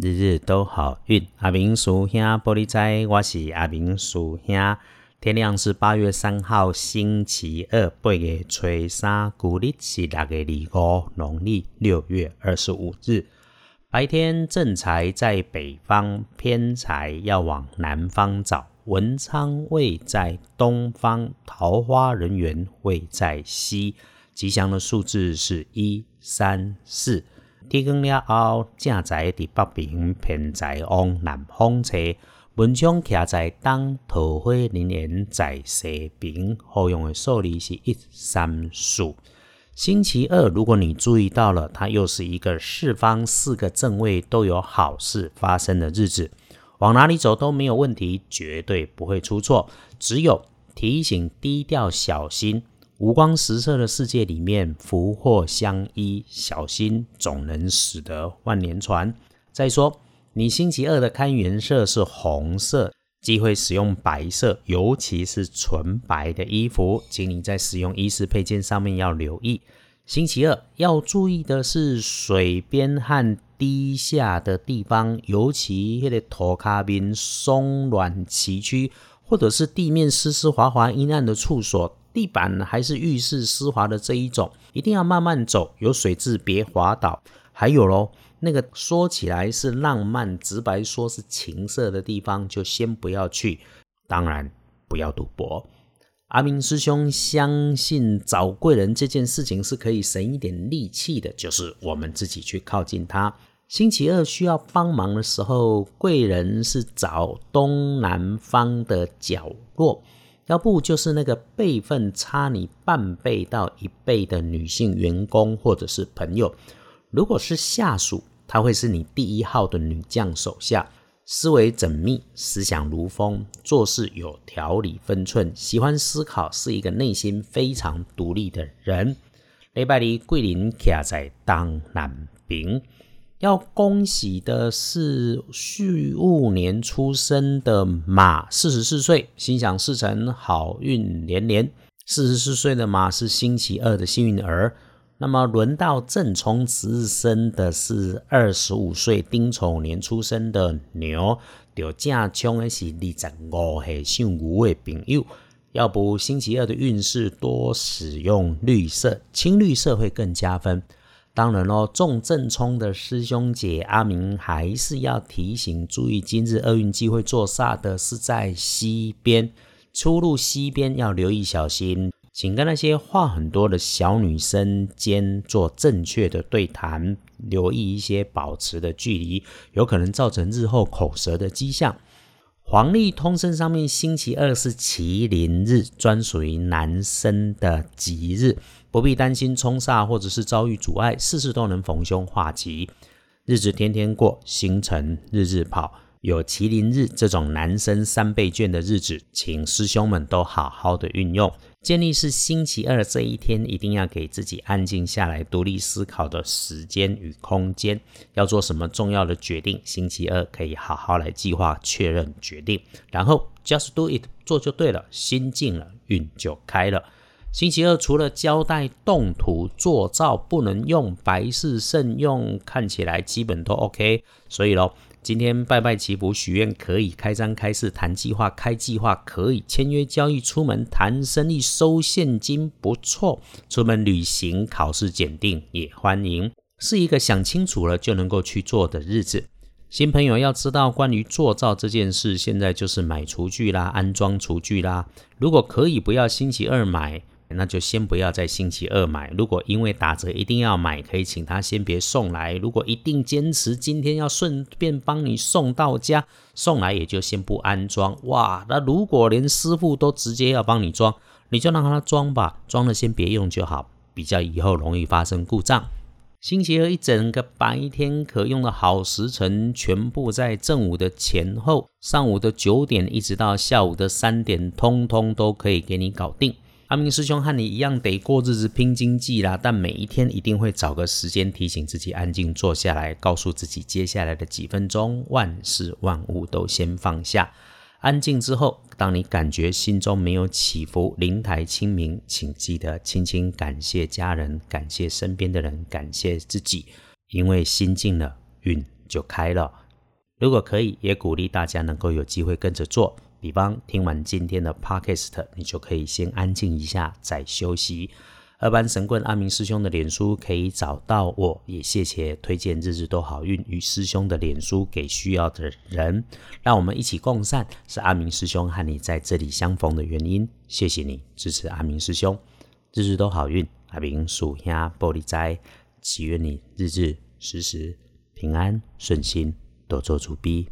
日日都好运。阿明叔兄玻璃仔，我是阿明叔兄。天亮是八月三号，星期二，八月初三，古历是六月二五，农历六月二十五日。白天正财在北方，偏财要往南方找。文昌位在东方，桃花人缘位在西。吉祥的数字是一、三、四。天光了后，正在伫北边，偏在往南方车。文昌徛在东，桃花人缘在西边。好用的数字是一、三、四。星期二，如果你注意到了，它又是一个四方四个正位都有好事发生的日子，往哪里走都没有问题，绝对不会出错。只有提醒低调小心。五光十色的世界里面，福祸相依，小心总能使得万年船。再说，你星期二的看颜色是红色，忌讳使用白色，尤其是纯白的衣服，请你在使用衣饰配件上面要留意。星期二要注意的是水边和低下的地方，尤其那个土卡边松软崎岖，或者是地面湿湿滑滑、阴暗的处所。地板还是浴室湿滑的这一种，一定要慢慢走，有水渍别滑倒。还有喽，那个说起来是浪漫，直白说是情色的地方，就先不要去。当然不要赌博。阿明师兄相信找贵人这件事情是可以省一点力气的，就是我们自己去靠近他。星期二需要帮忙的时候，贵人是找东南方的角落。要不就是那个辈分差你半辈到一倍的女性员工或者是朋友，如果是下属，她会是你第一号的女将手下，思维缜密，思想如风，做事有条理分寸，喜欢思考，是一个内心非常独立的人。礼拜里桂林卡在当南平。要恭喜的是戌戊年出生的马，四十四岁，心想事成，好运连连。四十四岁的马是星期二的幸运儿。那么轮到正冲值日生的是二十五岁丁丑年出生的牛，就正冲的是二十五岁姓吴的朋友。要不星期二的运势多使用绿色，青绿色会更加分。当然喽，重正冲的师兄姐阿明还是要提醒注意，今日厄运机会坐煞的是在西边，出入西边要留意小心，请跟那些话很多的小女生间做正确的对谈，留意一些保持的距离，有可能造成日后口舌的迹象。黄历通身上面星期二是麒麟日，专属于男生的吉日。不必担心冲煞或者是遭遇阻碍，事事都能逢凶化吉，日子天天过，星辰日日跑。有麒麟日这种男生三倍券的日子，请师兄们都好好的运用。建议是星期二这一天，一定要给自己安静下来、独立思考的时间与空间。要做什么重要的决定，星期二可以好好来计划、确认决定，然后 just do it，做就对了，心静了，运就开了。星期二除了交代动图做造不能用，白事慎用，看起来基本都 OK。所以咯，今天拜拜祈福许愿可以，开张开市谈计划，开计划可以，签约交易出门谈生意收现金不错，出门旅行考试检定也欢迎，是一个想清楚了就能够去做的日子。新朋友要知道关于做造这件事，现在就是买厨具啦，安装厨具啦。如果可以不要星期二买。那就先不要在星期二买。如果因为打折一定要买，可以请他先别送来。如果一定坚持今天要顺便帮你送到家，送来也就先不安装。哇，那如果连师傅都直接要帮你装，你就让他装吧，装了先别用就好，比较以后容易发生故障。星期二一整个白天可用的好时辰，全部在正午的前后，上午的九点一直到下午的三点，通通都可以给你搞定。阿明师兄和你一样得过日子拼经济啦，但每一天一定会找个时间提醒自己安静坐下来，告诉自己接下来的几分钟万事万物都先放下。安静之后，当你感觉心中没有起伏，灵台清明，请记得轻轻感谢家人，感谢身边的人，感谢自己，因为心静了，运就开了。如果可以，也鼓励大家能够有机会跟着做。比方听完今天的 podcast，你就可以先安静一下，再休息。二班神棍阿明师兄的脸书可以找到我，也谢谢推荐日日都好运与师兄的脸书给需要的人，让我们一起共善，是阿明师兄和你在这里相逢的原因。谢谢你支持阿明师兄，日日都好运，阿明属下玻璃斋，祈愿你日日时时平安顺心，多做主逼。